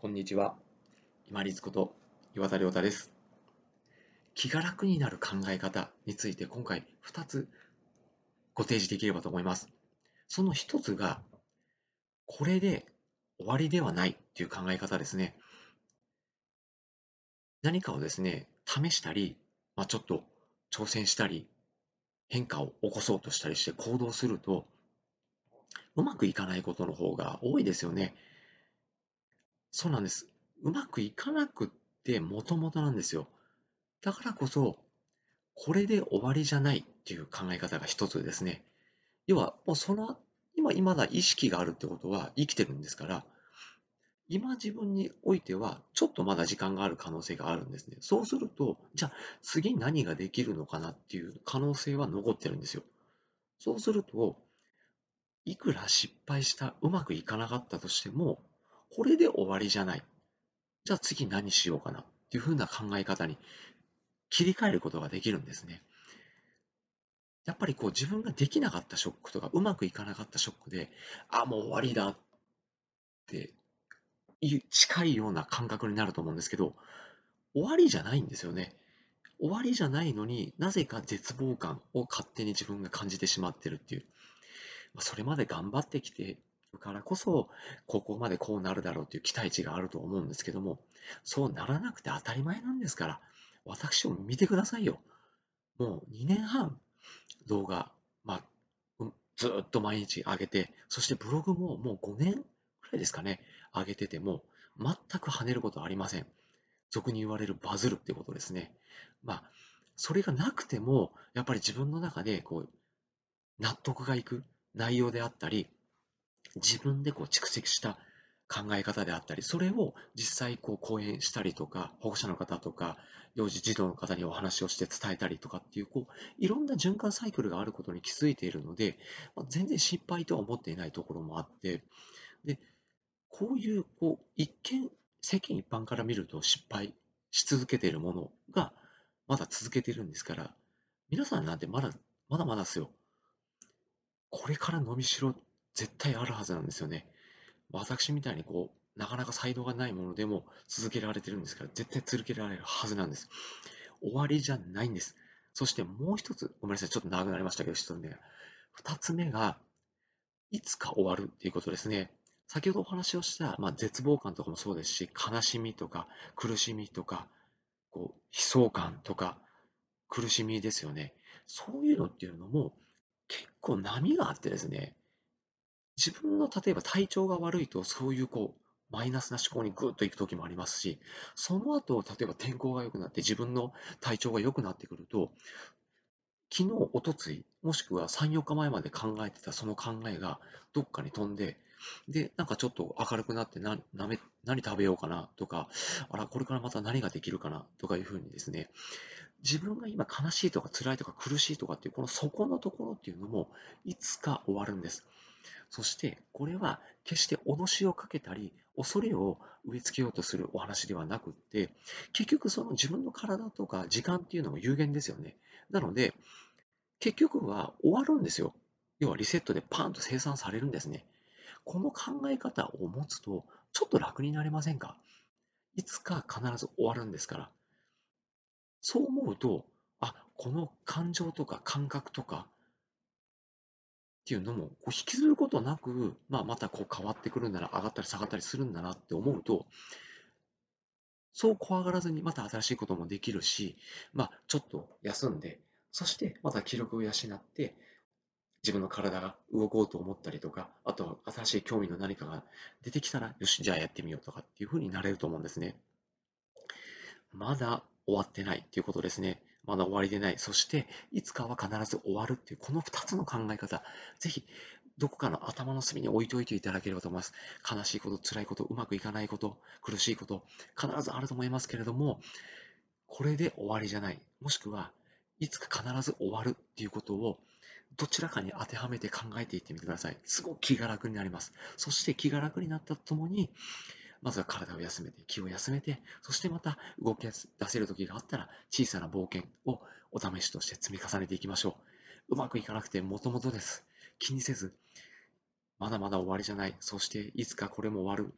こんにちは。今立こと岩田亮太です。気が楽になる考え方について今回2つご提示できればと思います。その1つが、これで終わりではないという考え方ですね。何かをですね、試したり、まあ、ちょっと挑戦したり、変化を起こそうとしたりして行動すると、うまくいかないことの方が多いですよね。そうなんです。うまくいかなくってもともとなんですよ。だからこそ、これで終わりじゃないっていう考え方が一つですね。要は、もうその、今、今だ意識があるってことは生きてるんですから、今自分においては、ちょっとまだ時間がある可能性があるんですね。そうすると、じゃあ次何ができるのかなっていう可能性は残ってるんですよ。そうすると、いくら失敗した、うまくいかなかったとしても、これで終わりじゃない。じゃあ次何しようかなっていうふうな考え方に切り替えることができるんですね。やっぱりこう自分ができなかったショックとかうまくいかなかったショックで、あ、もう終わりだって近いような感覚になると思うんですけど、終わりじゃないんですよね。終わりじゃないのになぜか絶望感を勝手に自分が感じてしまってるっていう。それまで頑張ってきてからこそ、ここまでこうなるだろうという期待値があると思うんですけども、そうならなくて当たり前なんですから、私を見てくださいよ。もう2年半動画、まあ、ずっと毎日上げて、そしてブログももう5年くらいですかね、上げてても、全く跳ねることはありません。俗に言われるバズるってことですね。まあ、それがなくても、やっぱり自分の中でこう納得がいく内容であったり、自分でこう蓄積した考え方であったり、それを実際こう講演したりとか、保護者の方とか、幼児児童の方にお話をして伝えたりとかっていう、こう、いろんな循環サイクルがあることに気づいているので、まあ、全然失敗とは思っていないところもあって、で、こういう、こう、一見、世間一般から見ると失敗し続けているものが、まだ続けているんですから、皆さんなんてまだ、まだまだですよ。これから伸びしろ絶対あるはずなんですよね。私みたいにこう、なかなか才能がないものでも続けられてるんですから、絶対続けられるはずなんです。終わりじゃないんです。そしてもう一つ、ごめんなさい、ちょっと長くなりましたけど、一つ目。二つ目が、いつか終わるっていうことですね。先ほどお話をした、まあ、絶望感とかもそうですし、悲しみとか苦しみとか、こう悲壮感とか苦しみですよね。そういうのっていうのも結構波があってですね、自分の例えば体調が悪いと、そういうこう、マイナスな思考にぐっといく時もありますし、その後、例えば天候が良くなって自分の体調が良くなってくると、昨日、おとつい、もしくは3、4日前まで考えてたその考えがどっかに飛んで、で、なんかちょっと明るくなってななめ何食べようかなとか、あら、これからまた何ができるかなとかいうふうにですね、自分が今悲しいとか辛いとか苦しいとかっていうこの底のところっていうのもいつか終わるんです。そしてこれは決して脅しをかけたり恐れを植え付けようとするお話ではなくって結局その自分の体とか時間っていうのも有限ですよね。なので結局は終わるんですよ。要はリセットでパーンと生産されるんですね。この考え方を持つとちょっと楽になれませんか？いつか必ず終わるんですから。そう思うとあこの感情とか感覚とかっていうのもこう引きずることなく、まあ、またこう変わってくるんだな、上がったり下がったりするんだなって思うと、そう怖がらずにまた新しいこともできるし、まあ、ちょっと休んで、そしてまた気力を養って、自分の体が動こうと思ったりとか、あとは新しい興味の何かが出てきたら、よし、じゃあやってみようとかっていうふうになれると思うんですね。まだ終わってないっていうことですね。まだ終わりでない。そして、いつかは必ず終わるっていう、この2つの考え方、ぜひ、どこかの頭の隅に置いておいていただければと思います。悲しいこと、辛いこと、うまくいかないこと、苦しいこと、必ずあると思いますけれども、これで終わりじゃない。もしくは、いつか必ず終わるっていうことを、どちらかに当てはめて考えていってみてください。すごく気が楽になります。そして気が楽になったとともに、まずは体を休めて、気を休めて、そしてまた動き出せる時があったら、小さな冒険をお試しとして積み重ねていきましょう。うまくいかなくてもともとです。気にせず、まだまだ終わりじゃない。そしていつかこれも終わる。